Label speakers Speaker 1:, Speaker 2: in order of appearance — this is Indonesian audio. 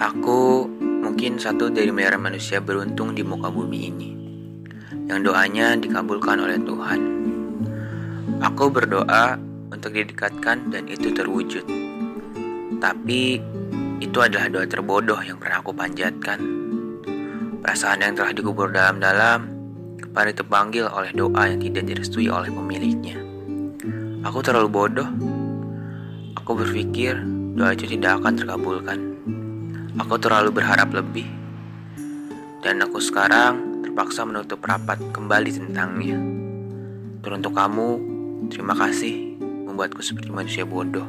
Speaker 1: Aku mungkin satu dari miliaran manusia beruntung di muka bumi ini yang doanya dikabulkan oleh Tuhan. Aku berdoa untuk didekatkan dan itu terwujud. Tapi itu adalah doa terbodoh yang pernah aku panjatkan. Perasaan yang telah dikubur dalam-dalam kepada terpanggil oleh doa yang tidak direstui oleh pemiliknya. Aku terlalu bodoh. Aku berpikir doa itu tidak akan terkabulkan. Aku terlalu berharap lebih, dan aku sekarang terpaksa menutup rapat kembali tentangnya. Teruntuk kamu, terima kasih membuatku seperti manusia bodoh.